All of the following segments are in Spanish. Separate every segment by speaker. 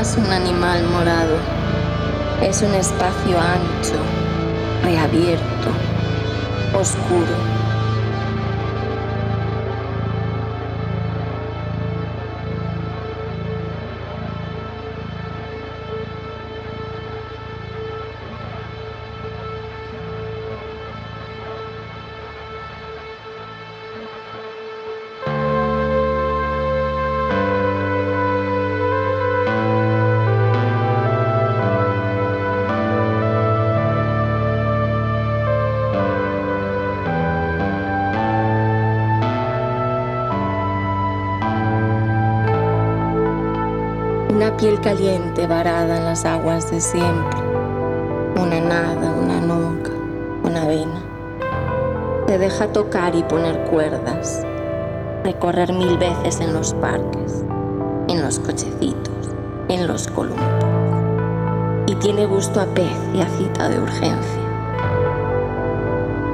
Speaker 1: Mamá es un animal morado. Es un espacio ancho, caliente varada en las aguas de siempre, una nada, una nunca, una vena. Te deja tocar y poner cuerdas, recorrer mil veces en los parques, en los cochecitos, en los columpios. Y tiene gusto a pez y a cita de urgencia.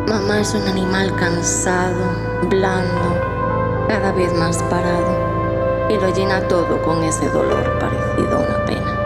Speaker 1: Mamá es un animal cansado, blando, cada vez más parado y lo llena todo con ese dolor parecido a una pena.